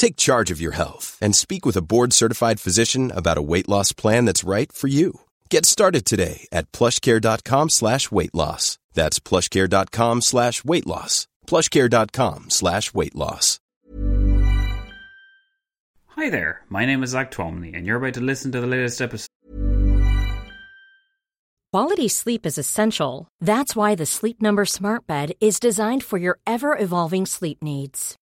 Take charge of your health and speak with a board certified physician about a weight loss plan that's right for you. Get started today at plushcare.com slash weight loss. That's plushcare.com slash weight loss. Plushcare.com slash weight loss. Hi there, my name is Zach Twamley, and you're about to listen to the latest episode. Quality sleep is essential. That's why the Sleep Number Smart Bed is designed for your ever evolving sleep needs.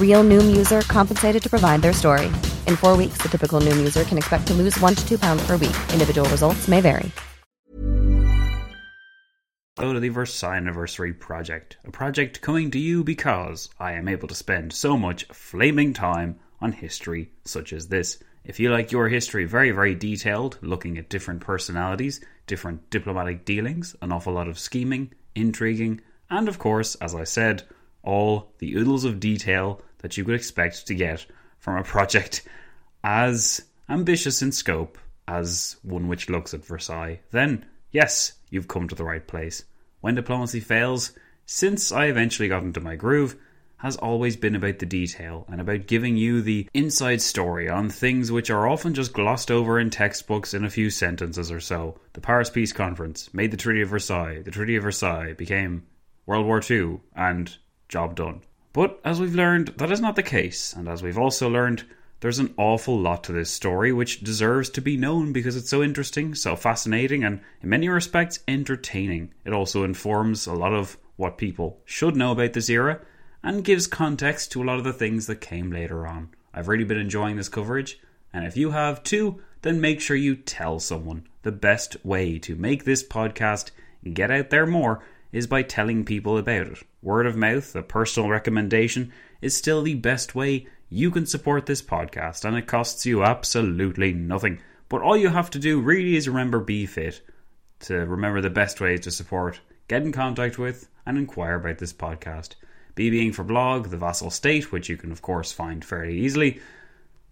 Real Noom user compensated to provide their story. In four weeks, the typical Noom user can expect to lose one to two pounds per week. Individual results may vary. Go to the Versailles Anniversary Project, a project coming to you because I am able to spend so much flaming time on history such as this. If you like your history very, very detailed, looking at different personalities, different diplomatic dealings, an awful lot of scheming, intriguing, and of course, as I said, all the oodles of detail that you could expect to get from a project as ambitious in scope as one which looks at Versailles, then yes, you've come to the right place. When diplomacy fails, since I eventually got into my groove, has always been about the detail and about giving you the inside story on things which are often just glossed over in textbooks in a few sentences or so. The Paris Peace Conference made the Treaty of Versailles. The Treaty of Versailles became World War II, and job done. But as we've learned, that is not the case, and as we've also learned, there's an awful lot to this story which deserves to be known because it's so interesting, so fascinating, and in many respects entertaining. It also informs a lot of what people should know about this era and gives context to a lot of the things that came later on. I've really been enjoying this coverage, and if you have too, then make sure you tell someone. The best way to make this podcast get out there more is by telling people about it. Word of mouth, a personal recommendation, is still the best way you can support this podcast, and it costs you absolutely nothing. But all you have to do really is remember Be Fit to remember the best ways to support, get in contact with, and inquire about this podcast. B being for blog, The Vassal State, which you can, of course, find fairly easily.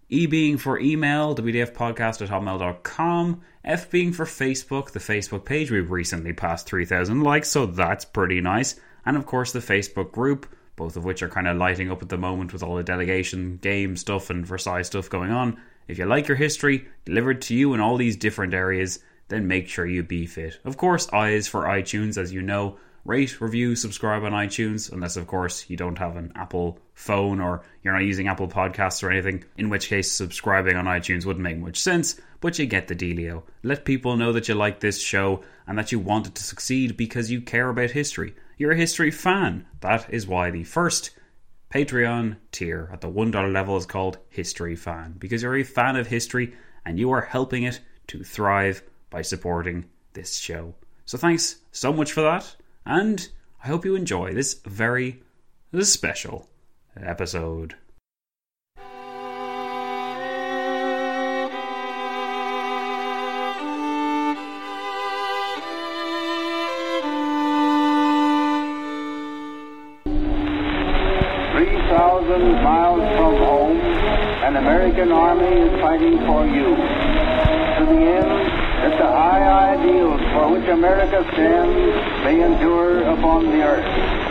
E being for email, WDFpodcast at hotmail.com. F being for Facebook, the Facebook page. We've recently passed 3,000 likes, so that's pretty nice. And of course, the Facebook group, both of which are kind of lighting up at the moment with all the delegation game stuff and Versailles stuff going on. If you like your history delivered to you in all these different areas, then make sure you be fit. Of course, I is for iTunes, as you know. Rate, review, subscribe on iTunes, unless, of course, you don't have an Apple phone or you're not using Apple Podcasts or anything, in which case subscribing on iTunes wouldn't make much sense, but you get the dealio. Let people know that you like this show and that you want it to succeed because you care about history. You're a history fan. That is why the first Patreon tier at the $1 level is called History Fan, because you're a fan of history and you are helping it to thrive by supporting this show. So thanks so much for that, and I hope you enjoy this very special episode. Miles from home, an American army is fighting for you. Which America stands may endure upon the earth.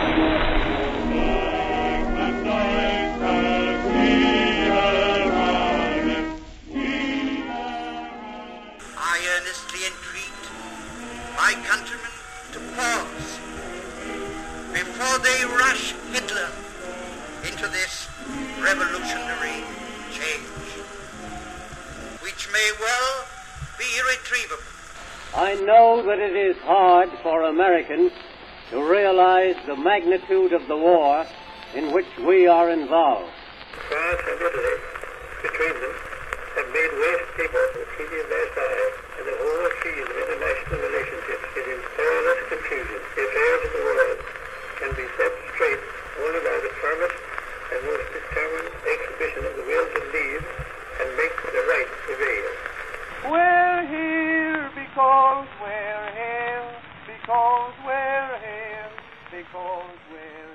Know that it is hard for Americans to realize the magnitude of the war in which we are involved. France and Italy, between them, have made waste paper the Treaty of Versailles, and the whole field of international relationships is in perilous confusion. The affairs of the world can be set straight only by the firmest and most determined exhibition of the will to lead and make the right prevail. We're here because we're here, because we're here, because we're here.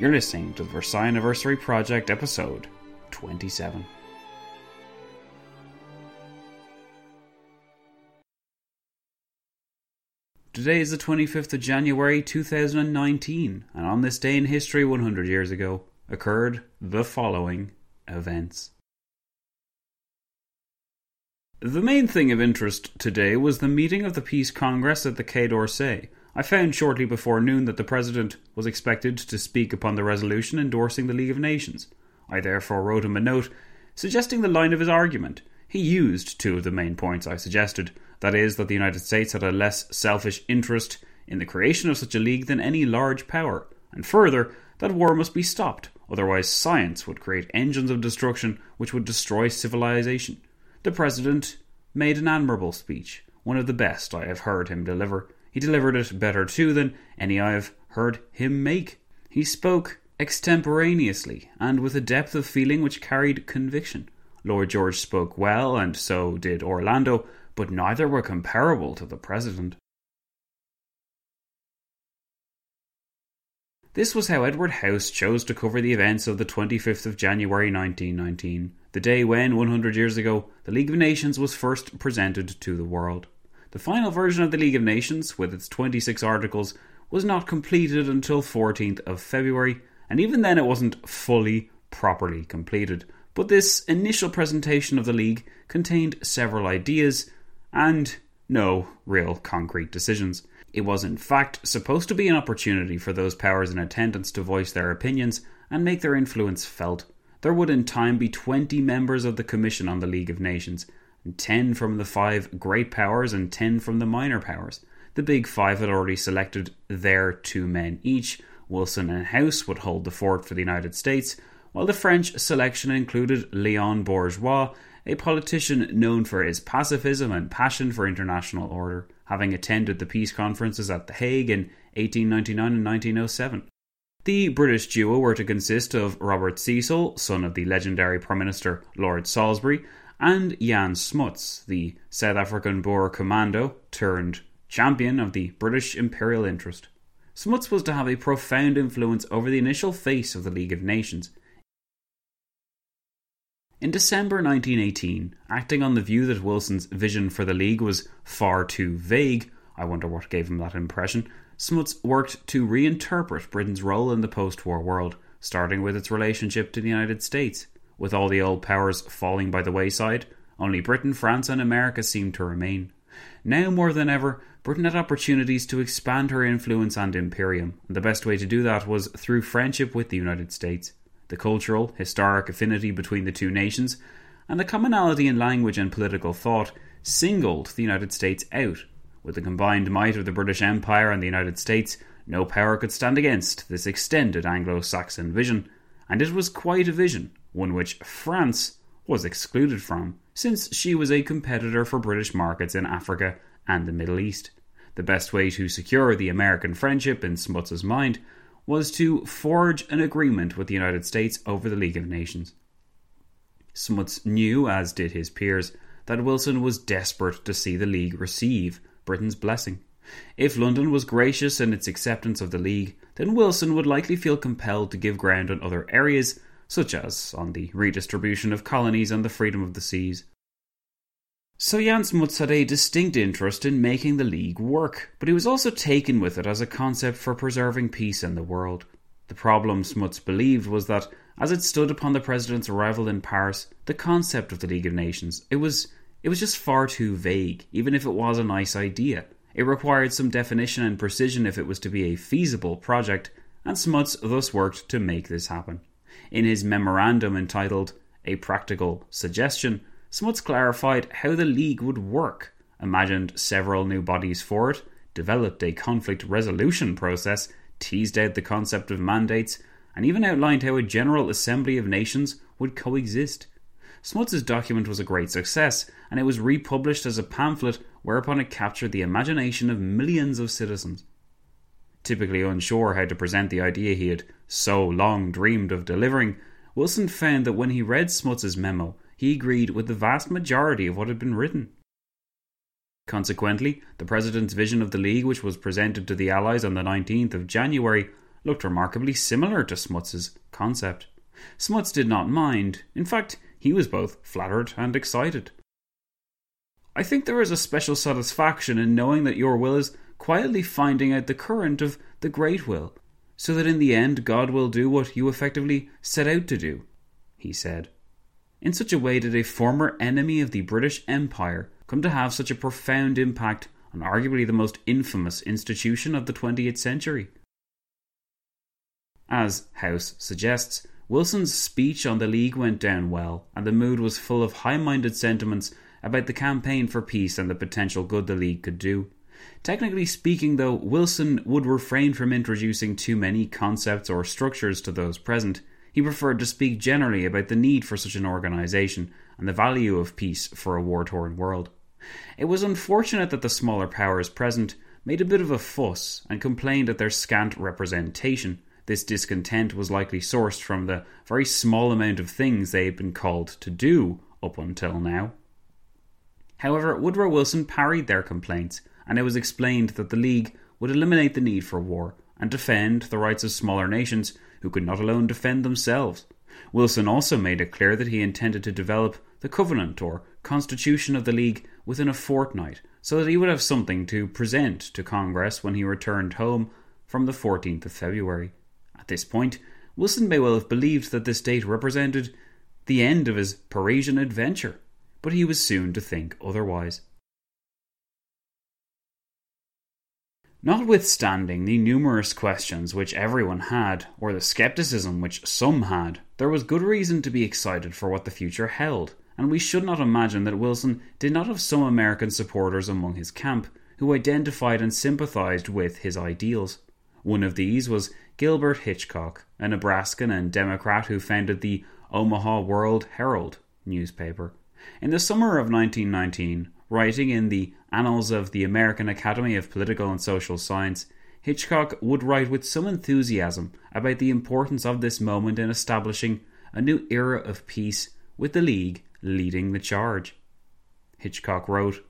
You're listening to the Versailles Anniversary Project episode 27. Today is the 25th of January 2019, and on this day in history 100 years ago occurred the following events. The main thing of interest today was the meeting of the Peace Congress at the Quai d'Orsay. I found shortly before noon that the President was expected to speak upon the resolution endorsing the League of Nations. I therefore wrote him a note suggesting the line of his argument. He used two of the main points I suggested that is, that the United States had a less selfish interest in the creation of such a league than any large power, and further, that war must be stopped, otherwise, science would create engines of destruction which would destroy civilization. The President made an admirable speech, one of the best I have heard him deliver. He delivered it better too than any I have heard him make. He spoke extemporaneously and with a depth of feeling which carried conviction. Lloyd George spoke well, and so did Orlando, but neither were comparable to the President. This was how Edward House chose to cover the events of the 25th of January 1919, the day when, 100 years ago, the League of Nations was first presented to the world. The final version of the League of Nations, with its 26 articles, was not completed until 14th of February, and even then it wasn't fully, properly completed. But this initial presentation of the League contained several ideas and no real concrete decisions. It was, in fact, supposed to be an opportunity for those powers in attendance to voice their opinions and make their influence felt. There would in time be 20 members of the Commission on the League of Nations, 10 from the five great powers and 10 from the minor powers. The big five had already selected their two men each. Wilson and House would hold the fort for the United States, while the French selection included Leon Bourgeois, a politician known for his pacifism and passion for international order, having attended the peace conferences at The Hague in 1899 and 1907. The British duo were to consist of Robert Cecil, son of the legendary Prime Minister Lord Salisbury, and Jan Smuts, the South African Boer commando turned champion of the British imperial interest. Smuts was to have a profound influence over the initial face of the League of Nations. In December 1918, acting on the view that Wilson's vision for the League was far too vague, I wonder what gave him that impression, Smuts worked to reinterpret Britain's role in the post war world, starting with its relationship to the United States. With all the old powers falling by the wayside, only Britain, France, and America seemed to remain. Now more than ever, Britain had opportunities to expand her influence and imperium, and the best way to do that was through friendship with the United States. The cultural, historic affinity between the two nations, and the commonality in language and political thought, singled the United States out. With the combined might of the British Empire and the United States, no power could stand against this extended Anglo Saxon vision, and it was quite a vision, one which France was excluded from, since she was a competitor for British markets in Africa and the Middle East. The best way to secure the American friendship in Smuts's mind was to forge an agreement with the United States over the League of Nations. Smuts knew, as did his peers, that Wilson was desperate to see the League receive Britain's blessing. If London was gracious in its acceptance of the League, then Wilson would likely feel compelled to give ground on other areas, such as on the redistribution of colonies and the freedom of the seas. So Jan Smuts had a distinct interest in making the League work, but he was also taken with it as a concept for preserving peace in the world. The problem Smuts believed was that, as it stood upon the president's arrival in Paris, the concept of the League of Nations, it was it was just far too vague, even if it was a nice idea. It required some definition and precision if it was to be a feasible project, and Smuts thus worked to make this happen. In his memorandum entitled A Practical Suggestion, Smuts clarified how the League would work, imagined several new bodies for it, developed a conflict resolution process, teased out the concept of mandates, and even outlined how a General Assembly of Nations would coexist. Smuts's document was a great success, and it was republished as a pamphlet whereupon it captured the imagination of millions of citizens. Typically unsure how to present the idea he had so long dreamed of delivering, Wilson found that when he read Smuts's memo, he agreed with the vast majority of what had been written. Consequently, the President's vision of the League, which was presented to the Allies on the 19th of January, looked remarkably similar to Smuts's concept. Smuts did not mind. In fact, he was both flattered and excited. I think there is a special satisfaction in knowing that your will is quietly finding out the current of the great will, so that in the end God will do what you effectively set out to do, he said. In such a way did a former enemy of the British Empire come to have such a profound impact on arguably the most infamous institution of the 20th century. As House suggests, Wilson's speech on the League went down well, and the mood was full of high minded sentiments about the campaign for peace and the potential good the League could do. Technically speaking, though, Wilson would refrain from introducing too many concepts or structures to those present. He preferred to speak generally about the need for such an organisation and the value of peace for a war torn world. It was unfortunate that the smaller powers present made a bit of a fuss and complained at their scant representation. This discontent was likely sourced from the very small amount of things they had been called to do up until now. However, Woodrow Wilson parried their complaints, and it was explained that the League would eliminate the need for war and defend the rights of smaller nations who could not alone defend themselves. Wilson also made it clear that he intended to develop the Covenant or Constitution of the League within a fortnight, so that he would have something to present to Congress when he returned home from the 14th of February. At this point, Wilson may well have believed that this date represented the end of his Parisian adventure, but he was soon to think otherwise. Notwithstanding the numerous questions which everyone had, or the skepticism which some had, there was good reason to be excited for what the future held, and we should not imagine that Wilson did not have some American supporters among his camp who identified and sympathized with his ideals. One of these was Gilbert Hitchcock, a Nebraskan and Democrat who founded the Omaha World Herald newspaper. In the summer of 1919, writing in the Annals of the American Academy of Political and Social Science, Hitchcock would write with some enthusiasm about the importance of this moment in establishing a new era of peace with the League leading the charge. Hitchcock wrote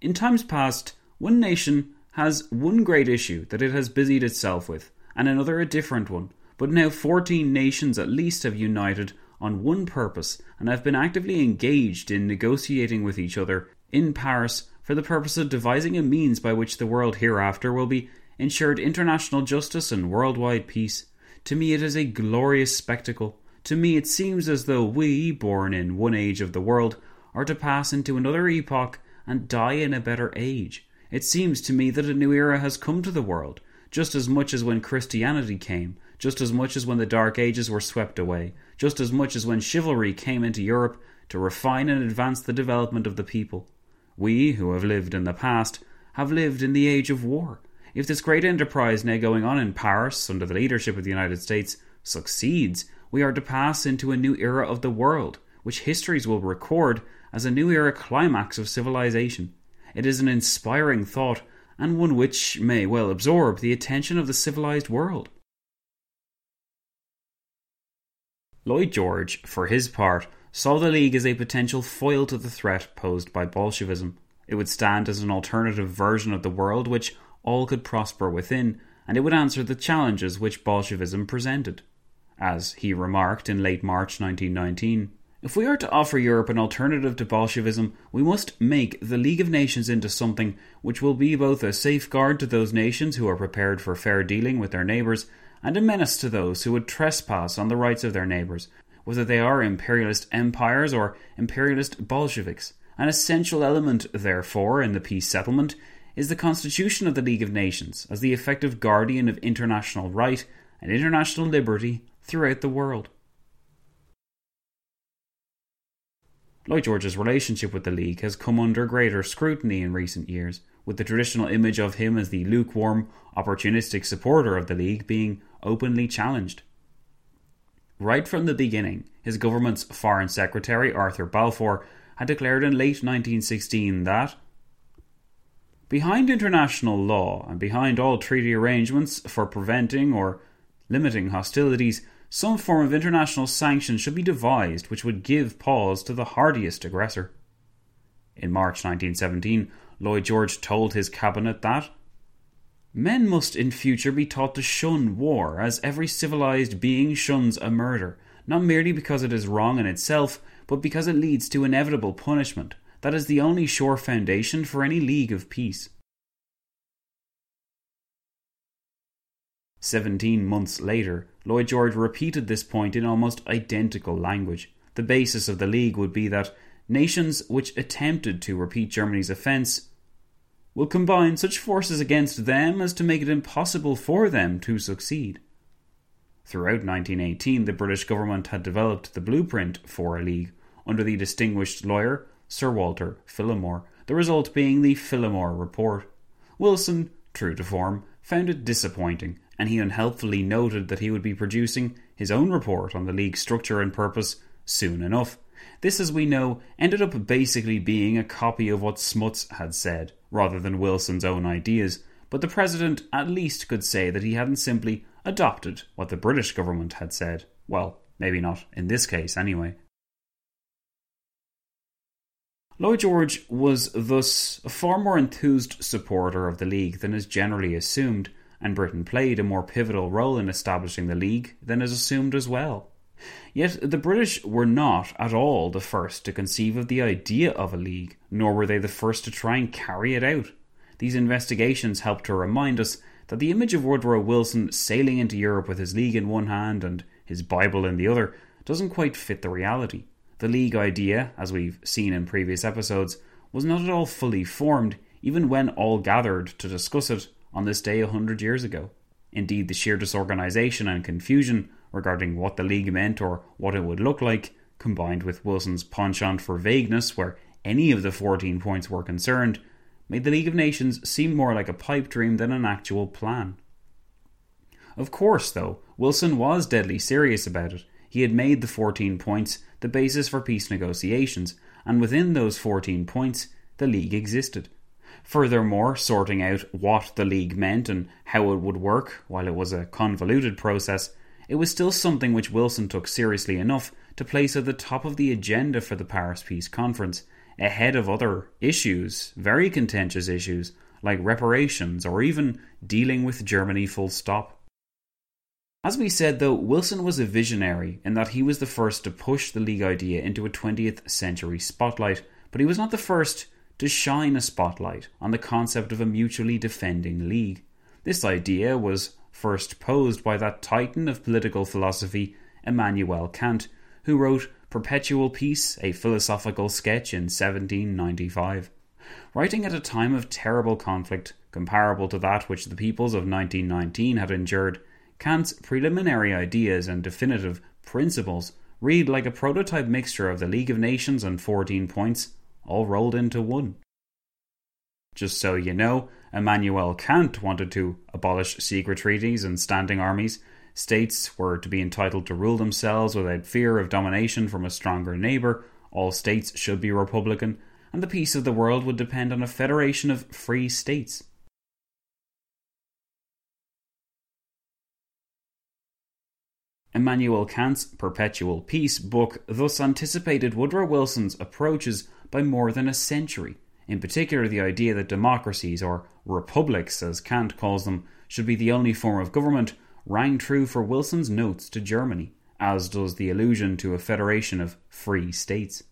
In times past, one nation has one great issue that it has busied itself with, and another a different one, but now fourteen nations at least have united on one purpose and have been actively engaged in negotiating with each other in Paris for the purpose of devising a means by which the world hereafter will be ensured international justice and worldwide peace. To me, it is a glorious spectacle. To me, it seems as though we, born in one age of the world, are to pass into another epoch and die in a better age. It seems to me that a new era has come to the world, just as much as when Christianity came, just as much as when the Dark Ages were swept away, just as much as when chivalry came into Europe to refine and advance the development of the people. We, who have lived in the past, have lived in the age of war. If this great enterprise now going on in Paris, under the leadership of the United States, succeeds, we are to pass into a new era of the world, which histories will record as a new era climax of civilization. It is an inspiring thought, and one which may well absorb the attention of the civilized world. Lloyd George, for his part, saw the League as a potential foil to the threat posed by Bolshevism. It would stand as an alternative version of the world which all could prosper within, and it would answer the challenges which Bolshevism presented. As he remarked in late March 1919, if we are to offer Europe an alternative to Bolshevism, we must make the League of Nations into something which will be both a safeguard to those nations who are prepared for fair dealing with their neighbours and a menace to those who would trespass on the rights of their neighbours, whether they are imperialist empires or imperialist Bolsheviks. An essential element, therefore, in the peace settlement is the constitution of the League of Nations as the effective guardian of international right and international liberty throughout the world. Lloyd George's relationship with the League has come under greater scrutiny in recent years, with the traditional image of him as the lukewarm, opportunistic supporter of the League being openly challenged. Right from the beginning, his government's Foreign Secretary, Arthur Balfour, had declared in late 1916 that Behind international law and behind all treaty arrangements for preventing or limiting hostilities, some form of international sanction should be devised which would give pause to the hardiest aggressor. In March 1917, Lloyd George told his cabinet that Men must in future be taught to shun war, as every civilized being shuns a murder, not merely because it is wrong in itself, but because it leads to inevitable punishment. That is the only sure foundation for any league of peace. Seventeen months later, Lloyd George repeated this point in almost identical language. The basis of the League would be that nations which attempted to repeat Germany's offence will combine such forces against them as to make it impossible for them to succeed. Throughout 1918, the British government had developed the blueprint for a league under the distinguished lawyer Sir Walter Phillimore, the result being the Phillimore Report. Wilson, true to form, found it disappointing and he unhelpfully noted that he would be producing his own report on the league's structure and purpose soon enough. This, as we know, ended up basically being a copy of what Smuts had said, rather than Wilson's own ideas, but the President at least could say that he hadn't simply adopted what the British government had said. Well, maybe not in this case, anyway. Lloyd George was thus a far more enthused supporter of the League than is generally assumed, and Britain played a more pivotal role in establishing the League than is assumed as well. Yet the British were not at all the first to conceive of the idea of a league, nor were they the first to try and carry it out. These investigations help to remind us that the image of Woodrow Wilson sailing into Europe with his league in one hand and his Bible in the other doesn't quite fit the reality. The league idea, as we've seen in previous episodes, was not at all fully formed, even when all gathered to discuss it on this day a hundred years ago. Indeed, the sheer disorganisation and confusion regarding what the League meant or what it would look like, combined with Wilson's penchant for vagueness where any of the 14 points were concerned, made the League of Nations seem more like a pipe dream than an actual plan. Of course, though, Wilson was deadly serious about it. He had made the 14 points the basis for peace negotiations, and within those 14 points, the League existed. Furthermore, sorting out what the League meant and how it would work, while it was a convoluted process, it was still something which Wilson took seriously enough to place at the top of the agenda for the Paris Peace Conference, ahead of other issues, very contentious issues, like reparations or even dealing with Germany full stop. As we said, though, Wilson was a visionary in that he was the first to push the League idea into a 20th century spotlight, but he was not the first to shine a spotlight on the concept of a mutually defending League. This idea was first posed by that titan of political philosophy, Immanuel Kant, who wrote Perpetual Peace, a philosophical sketch in 1795. Writing at a time of terrible conflict, comparable to that which the peoples of 1919 had endured, Kant's preliminary ideas and definitive principles read like a prototype mixture of the League of Nations and 14 points, all rolled into one. Just so you know, Immanuel Kant wanted to abolish secret treaties and standing armies. States were to be entitled to rule themselves without fear of domination from a stronger neighbour. All states should be republican, and the peace of the world would depend on a federation of free states. Immanuel Kant's Perpetual Peace book thus anticipated Woodrow Wilson's approaches by more than a century. In particular, the idea that democracies, or republics as Kant calls them, should be the only form of government rang true for Wilson's notes to Germany, as does the allusion to a federation of free states.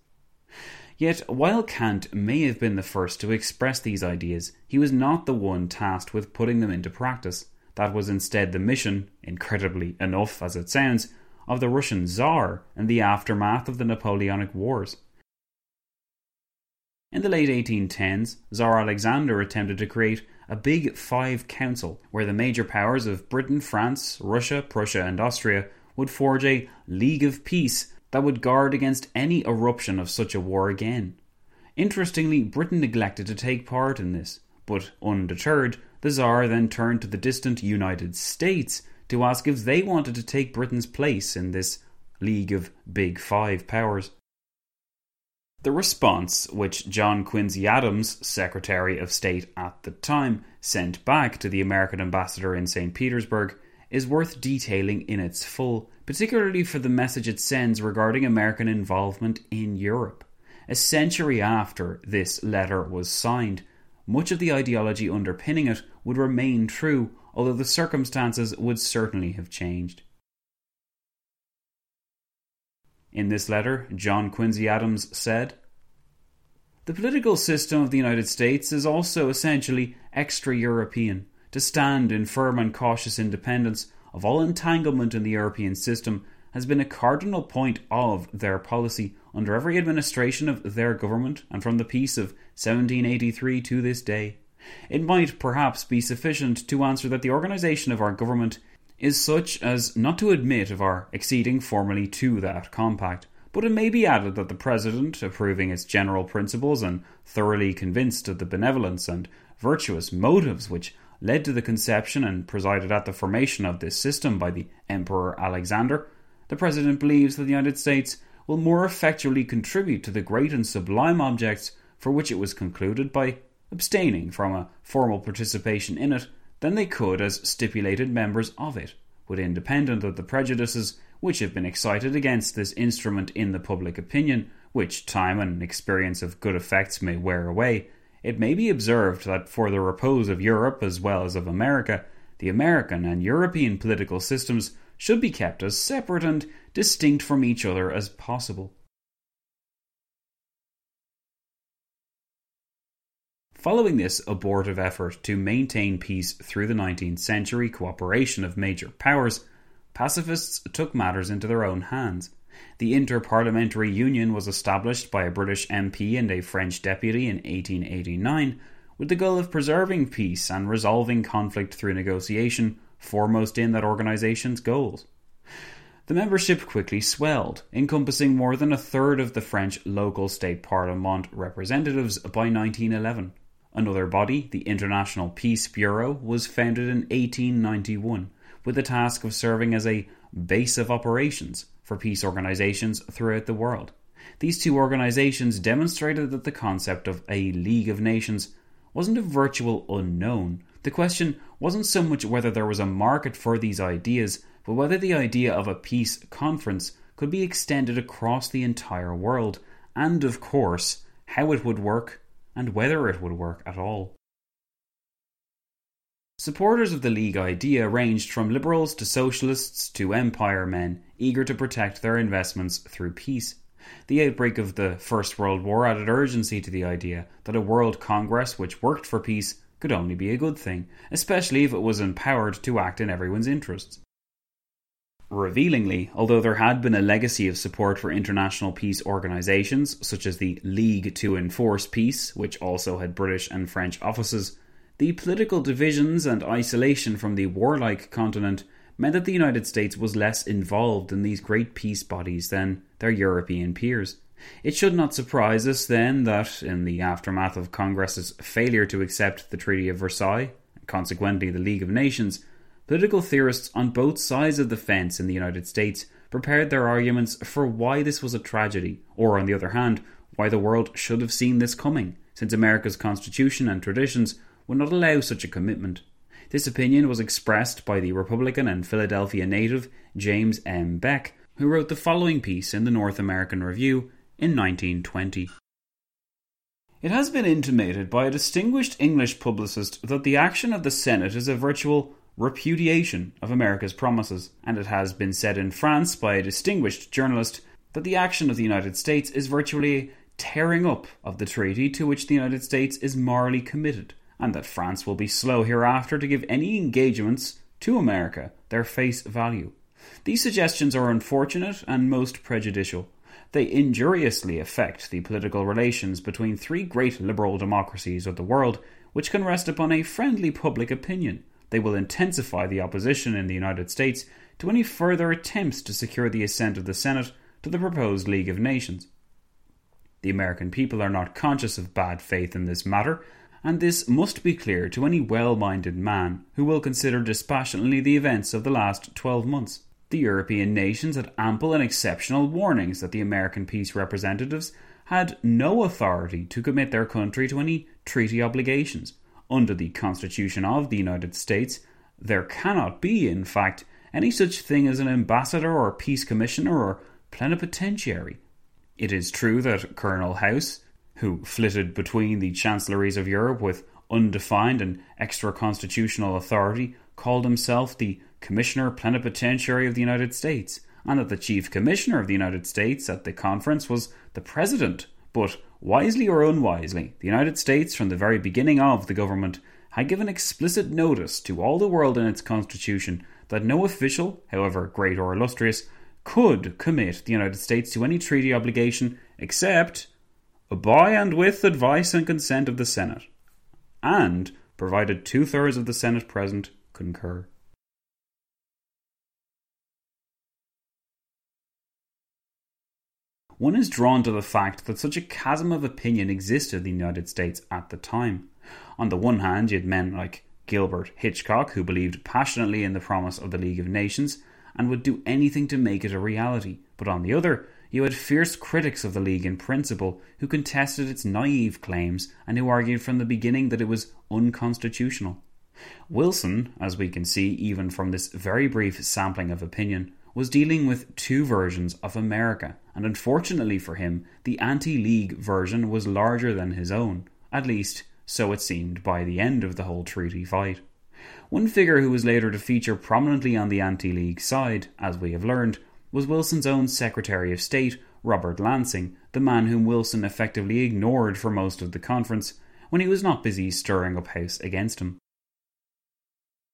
Yet, while Kant may have been the first to express these ideas, he was not the one tasked with putting them into practice. That was instead the mission, incredibly enough as it sounds, of the Russian Tsar in the aftermath of the Napoleonic Wars. In the late 1810s, Tsar Alexander attempted to create a Big Five Council where the major powers of Britain, France, Russia, Prussia, and Austria would forge a League of Peace that would guard against any eruption of such a war again. Interestingly, Britain neglected to take part in this, but undeterred, the Tsar then turned to the distant United States to ask if they wanted to take Britain's place in this League of Big Five powers. The response, which John Quincy Adams, Secretary of State at the time, sent back to the American ambassador in St. Petersburg, is worth detailing in its full, particularly for the message it sends regarding American involvement in Europe. A century after this letter was signed, much of the ideology underpinning it would remain true, although the circumstances would certainly have changed. In this letter, John Quincy Adams said The political system of the United States is also essentially extra European, to stand in firm and cautious independence of all entanglement in the European system has been a cardinal point of their policy under every administration of their government and from the peace of 1783 to this day. It might perhaps be sufficient to answer that the organisation of our government is such as not to admit of our acceding formally to that compact. But it may be added that the President, approving its general principles and thoroughly convinced of the benevolence and virtuous motives which led to the conception and presided at the formation of this system by the Emperor Alexander, the President believes that the United States will more effectually contribute to the great and sublime objects for which it was concluded by abstaining from a formal participation in it than they could as stipulated members of it, but independent of the prejudices which have been excited against this instrument in the public opinion, which time and experience of good effects may wear away, it may be observed that for the repose of Europe as well as of America, the American and European political systems should be kept as separate and distinct from each other as possible. Following this abortive effort to maintain peace through the 19th century cooperation of major powers, pacifists took matters into their own hands. The Interparliamentary Union was established by a British MP and a French deputy in 1889 with the goal of preserving peace and resolving conflict through negotiation, foremost in that organization's goals. The membership quickly swelled, encompassing more than a third of the French local state parliament representatives by 1911. Another body, the International Peace Bureau, was founded in 1891 with the task of serving as a base of operations for peace organizations throughout the world. These two organizations demonstrated that the concept of a League of Nations wasn't a virtual unknown. The question wasn't so much whether there was a market for these ideas, but whether the idea of a peace conference could be extended across the entire world, and of course, how it would work and whether it would work at all. Supporters of the League idea ranged from liberals to socialists to empire men eager to protect their investments through peace. The outbreak of the First World War added urgency to the idea that a world congress which worked for peace could only be a good thing, especially if it was empowered to act in everyone's interests. Revealingly, although there had been a legacy of support for international peace organisations, such as the League to Enforce Peace, which also had British and French offices, the political divisions and isolation from the warlike continent meant that the United States was less involved in these great peace bodies than their European peers. It should not surprise us then that, in the aftermath of Congress's failure to accept the Treaty of Versailles, and consequently the League of Nations, political theorists on both sides of the fence in the United States prepared their arguments for why this was a tragedy, or on the other hand, why the world should have seen this coming, since America's constitution and traditions would not allow such a commitment. This opinion was expressed by the Republican and Philadelphia native James M. Beck, who wrote the following piece in the North American Review in 1920. It has been intimated by a distinguished English publicist that the action of the Senate is a virtual repudiation of America's promises, and it has been said in France by a distinguished journalist that the action of the United States is virtually tearing up of the treaty to which the United States is morally committed and that France will be slow hereafter to give any engagements to America their face value. These suggestions are unfortunate and most prejudicial. They injuriously affect the political relations between three great liberal democracies of the world, which can rest upon a friendly public opinion. They will intensify the opposition in the United States to any further attempts to secure the assent of the Senate to the proposed League of Nations. The American people are not conscious of bad faith in this matter, and this must be clear to any well minded man who will consider dispassionately the events of the last 12 months. The European nations had ample and exceptional warnings that the American peace representatives had no authority to commit their country to any treaty obligations. Under the Constitution of the United States, there cannot be, in fact, any such thing as an ambassador or peace commissioner or plenipotentiary. It is true that Colonel House, who flitted between the chancelleries of Europe with undefined and extra constitutional authority, called himself the Commissioner Plenipotentiary of the United States, and that the Chief Commissioner of the United States at the conference was the President. But, wisely or unwisely, the United States, from the very beginning of the government, had given explicit notice to all the world in its constitution that no official, however great or illustrious, could commit the United States to any treaty obligation except by and with advice and consent of the Senate, and provided two thirds of the Senate present concur. One is drawn to the fact that such a chasm of opinion existed in the United States at the time. On the one hand, you had men like Gilbert Hitchcock, who believed passionately in the promise of the League of Nations and would do anything to make it a reality. But on the other, you had fierce critics of the League in principle who contested its naive claims and who argued from the beginning that it was unconstitutional. Wilson, as we can see even from this very brief sampling of opinion, was dealing with two versions of America, and unfortunately for him, the anti League version was larger than his own, at least so it seemed by the end of the whole treaty fight. One figure who was later to feature prominently on the anti League side, as we have learned, was Wilson's own Secretary of State, Robert Lansing, the man whom Wilson effectively ignored for most of the conference when he was not busy stirring up House against him.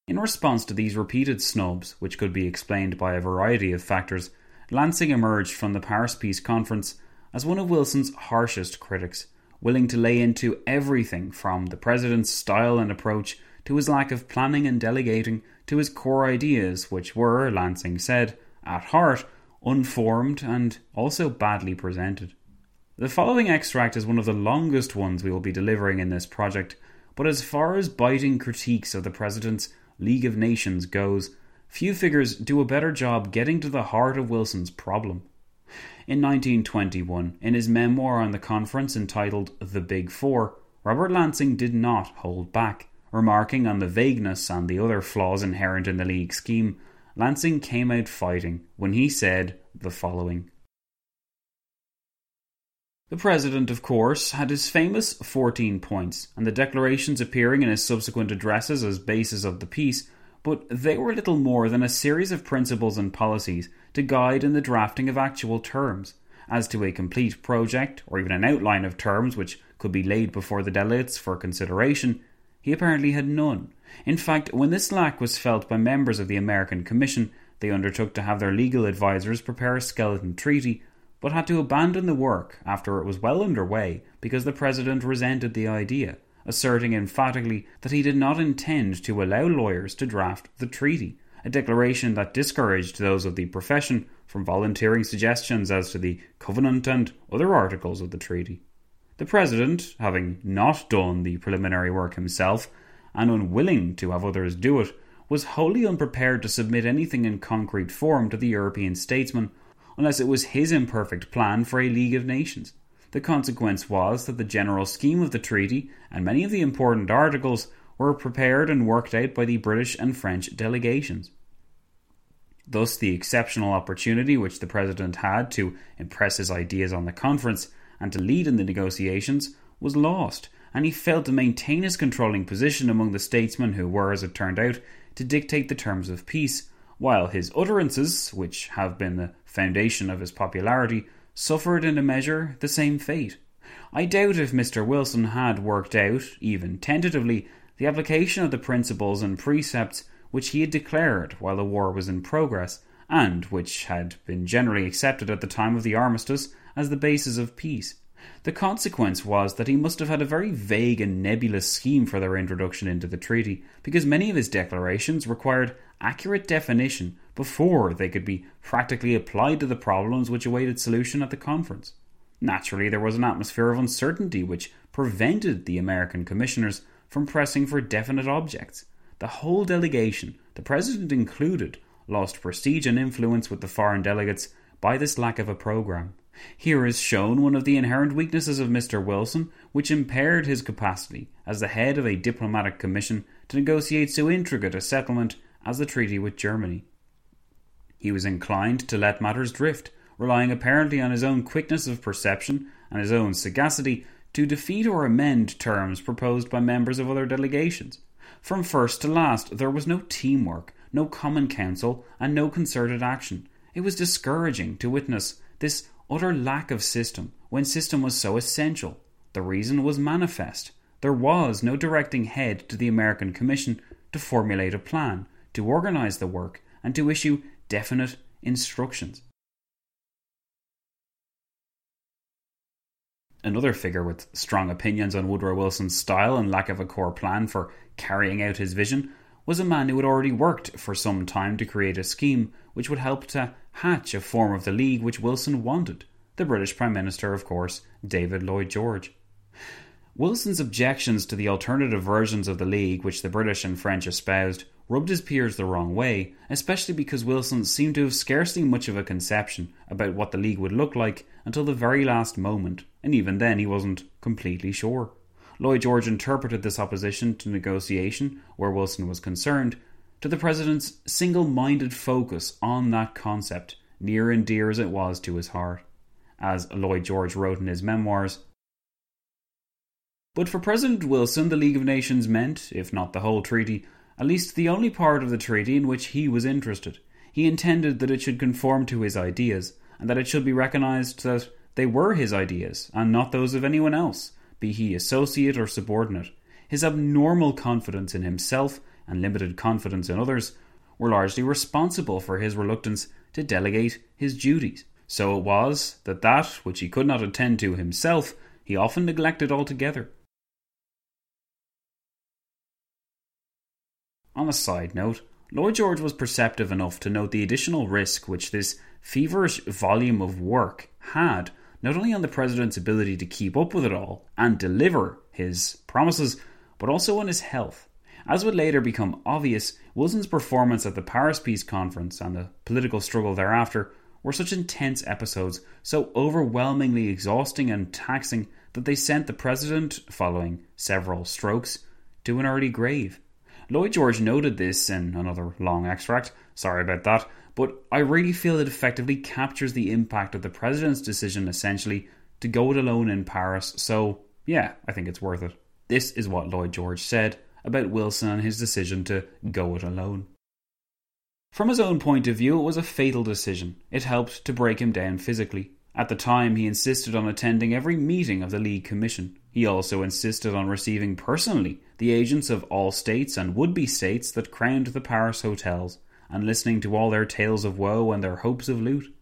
In response to these repeated snubs, which could be explained by a variety of factors, Lansing emerged from the Paris Peace Conference as one of Wilson's harshest critics, willing to lay into everything from the president's style and approach to his lack of planning and delegating to his core ideas, which were, Lansing said, at heart, unformed and also badly presented. The following extract is one of the longest ones we will be delivering in this project, but as far as biting critiques of the President's League of Nations goes, few figures do a better job getting to the heart of Wilson's problem. In 1921, in his memoir on the conference entitled The Big Four, Robert Lansing did not hold back, remarking on the vagueness and the other flaws inherent in the League scheme Lansing came out fighting when he said the following The President, of course, had his famous 14 points, and the declarations appearing in his subsequent addresses as bases of the peace, but they were little more than a series of principles and policies to guide in the drafting of actual terms. As to a complete project, or even an outline of terms which could be laid before the delegates for consideration, he apparently had none. In fact, when this lack was felt by members of the American Commission, they undertook to have their legal advisers prepare a skeleton treaty but had to abandon the work after it was well underway because the President resented the idea, asserting emphatically that he did not intend to allow lawyers to draft the treaty, a declaration that discouraged those of the profession from volunteering suggestions as to the covenant and other articles of the treaty. The President, having not done the preliminary work himself, and unwilling to have others do it, was wholly unprepared to submit anything in concrete form to the European statesmen unless it was his imperfect plan for a League of Nations. The consequence was that the general scheme of the treaty and many of the important articles were prepared and worked out by the British and French delegations. Thus, the exceptional opportunity which the President had to impress his ideas on the conference and to lead in the negotiations was lost, and he failed to maintain his controlling position among the statesmen who were, as it turned out, to dictate the terms of peace, while his utterances, which have been the foundation of his popularity, suffered in a measure the same fate. I doubt if Mr. Wilson had worked out, even tentatively, the application of the principles and precepts which he had declared while the war was in progress, and which had been generally accepted at the time of the armistice as the basis of peace. The consequence was that he must have had a very vague and nebulous scheme for their introduction into the treaty, because many of his declarations required accurate definition before they could be practically applied to the problems which awaited solution at the conference. Naturally, there was an atmosphere of uncertainty which prevented the American commissioners from pressing for definite objects. The whole delegation, the President included, lost prestige and influence with the foreign delegates by this lack of a programme. Here is shown one of the inherent weaknesses of Mr. Wilson, which impaired his capacity as the head of a diplomatic commission to negotiate so intricate a settlement as the treaty with Germany. He was inclined to let matters drift, relying apparently on his own quickness of perception and his own sagacity to defeat or amend terms proposed by members of other delegations. From first to last, there was no teamwork, no common counsel, and no concerted action. It was discouraging to witness this utter lack of system when system was so essential. The reason was manifest. There was no directing head to the American Commission to formulate a plan, to organize the work, and to issue definite instructions. Another figure with strong opinions on Woodrow Wilson's style and lack of a core plan for carrying out his vision was a man who had already worked for some time to create a scheme which would help to hatch a form of the League which Wilson wanted. The British Prime Minister, of course, David Lloyd George. Wilson's objections to the alternative versions of the League which the British and French espoused rubbed his peers the wrong way, especially because Wilson seemed to have scarcely much of a conception about what the league would look like until the very last moment, and even then he wasn't completely sure. Lloyd George interpreted this opposition to negotiation, where Wilson was concerned, to the President's single minded focus on that concept, near and dear as it was to his heart. As Lloyd George wrote in his memoirs, but for President Wilson, the League of Nations meant, if not the whole treaty, at least the only part of the treaty in which he was interested. He intended that it should conform to his ideas, and that it should be recognized that they were his ideas, and not those of anyone else, be he associate or subordinate. His abnormal confidence in himself and limited confidence in others were largely responsible for his reluctance to delegate his duties. So it was that that which he could not attend to himself, he often neglected altogether. On a side note, Lloyd George was perceptive enough to note the additional risk which this feverish volume of work had not only on the president's ability to keep up with it all and deliver his promises, but also on his health. As would later become obvious, Wilson's performance at the Paris Peace Conference and the political struggle thereafter were such intense episodes, so overwhelmingly exhausting and taxing, that they sent the president, following several strokes, to an early grave. Lloyd George noted this in another long extract. Sorry about that. But I really feel it effectively captures the impact of the President's decision essentially to go it alone in Paris, so yeah, I think it's worth it. This is what Lloyd George said about Wilson and his decision to go it alone. From his own point of view, it was a fatal decision. It helped to break him down physically. At the time, he insisted on attending every meeting of the League Commission. He also insisted on receiving personally the agents of all states and would be states that crowned the Paris hotels, and listening to all their tales of woe and their hopes of loot.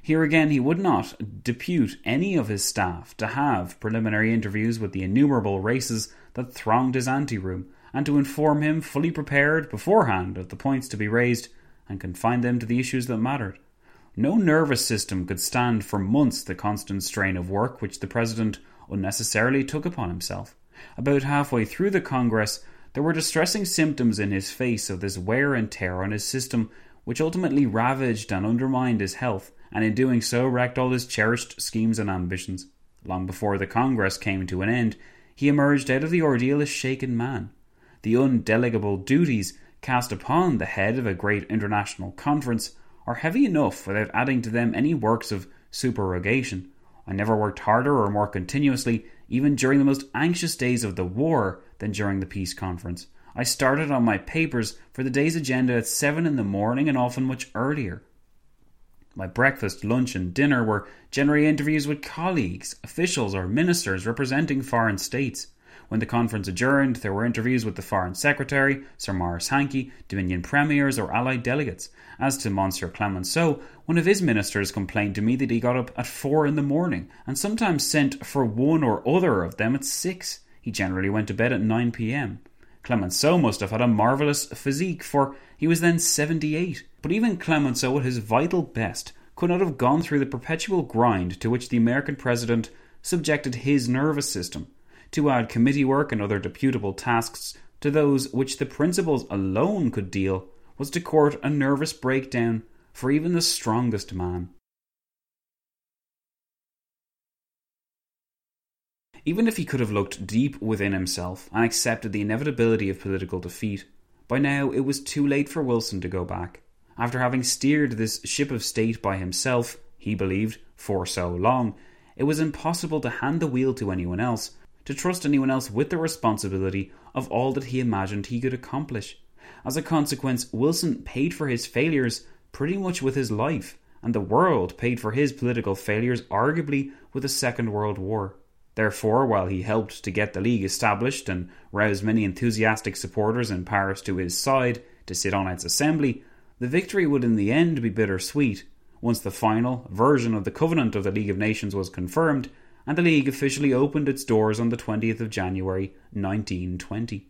Here again, he would not depute any of his staff to have preliminary interviews with the innumerable races that thronged his anteroom, and to inform him fully prepared beforehand of the points to be raised, and confine them to the issues that mattered. No nervous system could stand for months the constant strain of work which the President unnecessarily took upon himself. About halfway through the Congress, there were distressing symptoms in his face of this wear and tear on his system, which ultimately ravaged and undermined his health, and in doing so wrecked all his cherished schemes and ambitions. Long before the Congress came to an end, he emerged out of the ordeal a shaken man. The undelegable duties cast upon the head of a great international conference are heavy enough without adding to them any works of supererogation. I never worked harder or more continuously, even during the most anxious days of the war, than during the peace conference. I started on my papers for the day's agenda at seven in the morning and often much earlier. My breakfast, lunch, and dinner were generally interviews with colleagues, officials, or ministers representing foreign states. When the conference adjourned, there were interviews with the Foreign Secretary, Sir Maurice Hankey, Dominion Premiers, or Allied delegates. As to Monsieur Clemenceau, one of his ministers complained to me that he got up at four in the morning, and sometimes sent for one or other of them at six. He generally went to bed at 9 p.m. Clemenceau must have had a marvellous physique, for he was then 78. But even Clemenceau, at his vital best, could not have gone through the perpetual grind to which the American president subjected his nervous system to add committee work and other deputable tasks to those which the principals alone could deal was to court a nervous breakdown for even the strongest man. Even if he could have looked deep within himself and accepted the inevitability of political defeat, by now it was too late for Wilson to go back. After having steered this ship of state by himself, he believed, for so long, it was impossible to hand the wheel to anyone else to trust anyone else with the responsibility of all that he imagined he could accomplish. As a consequence, Wilson paid for his failures pretty much with his life, and the world paid for his political failures arguably with the Second World War. Therefore, while he helped to get the League established and roused many enthusiastic supporters in Paris to his side to sit on its assembly, the victory would in the end be bittersweet. Once the final version of the Covenant of the League of Nations was confirmed, and the League officially opened its doors on the 20th of January 1920.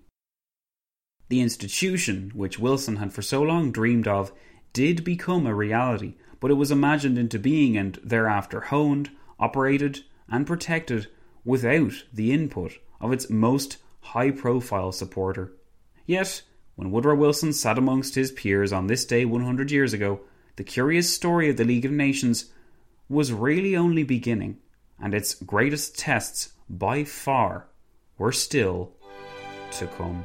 The institution, which Wilson had for so long dreamed of, did become a reality, but it was imagined into being and thereafter honed, operated, and protected without the input of its most high profile supporter. Yet, when Woodrow Wilson sat amongst his peers on this day 100 years ago, the curious story of the League of Nations was really only beginning and its greatest tests by far were still to come.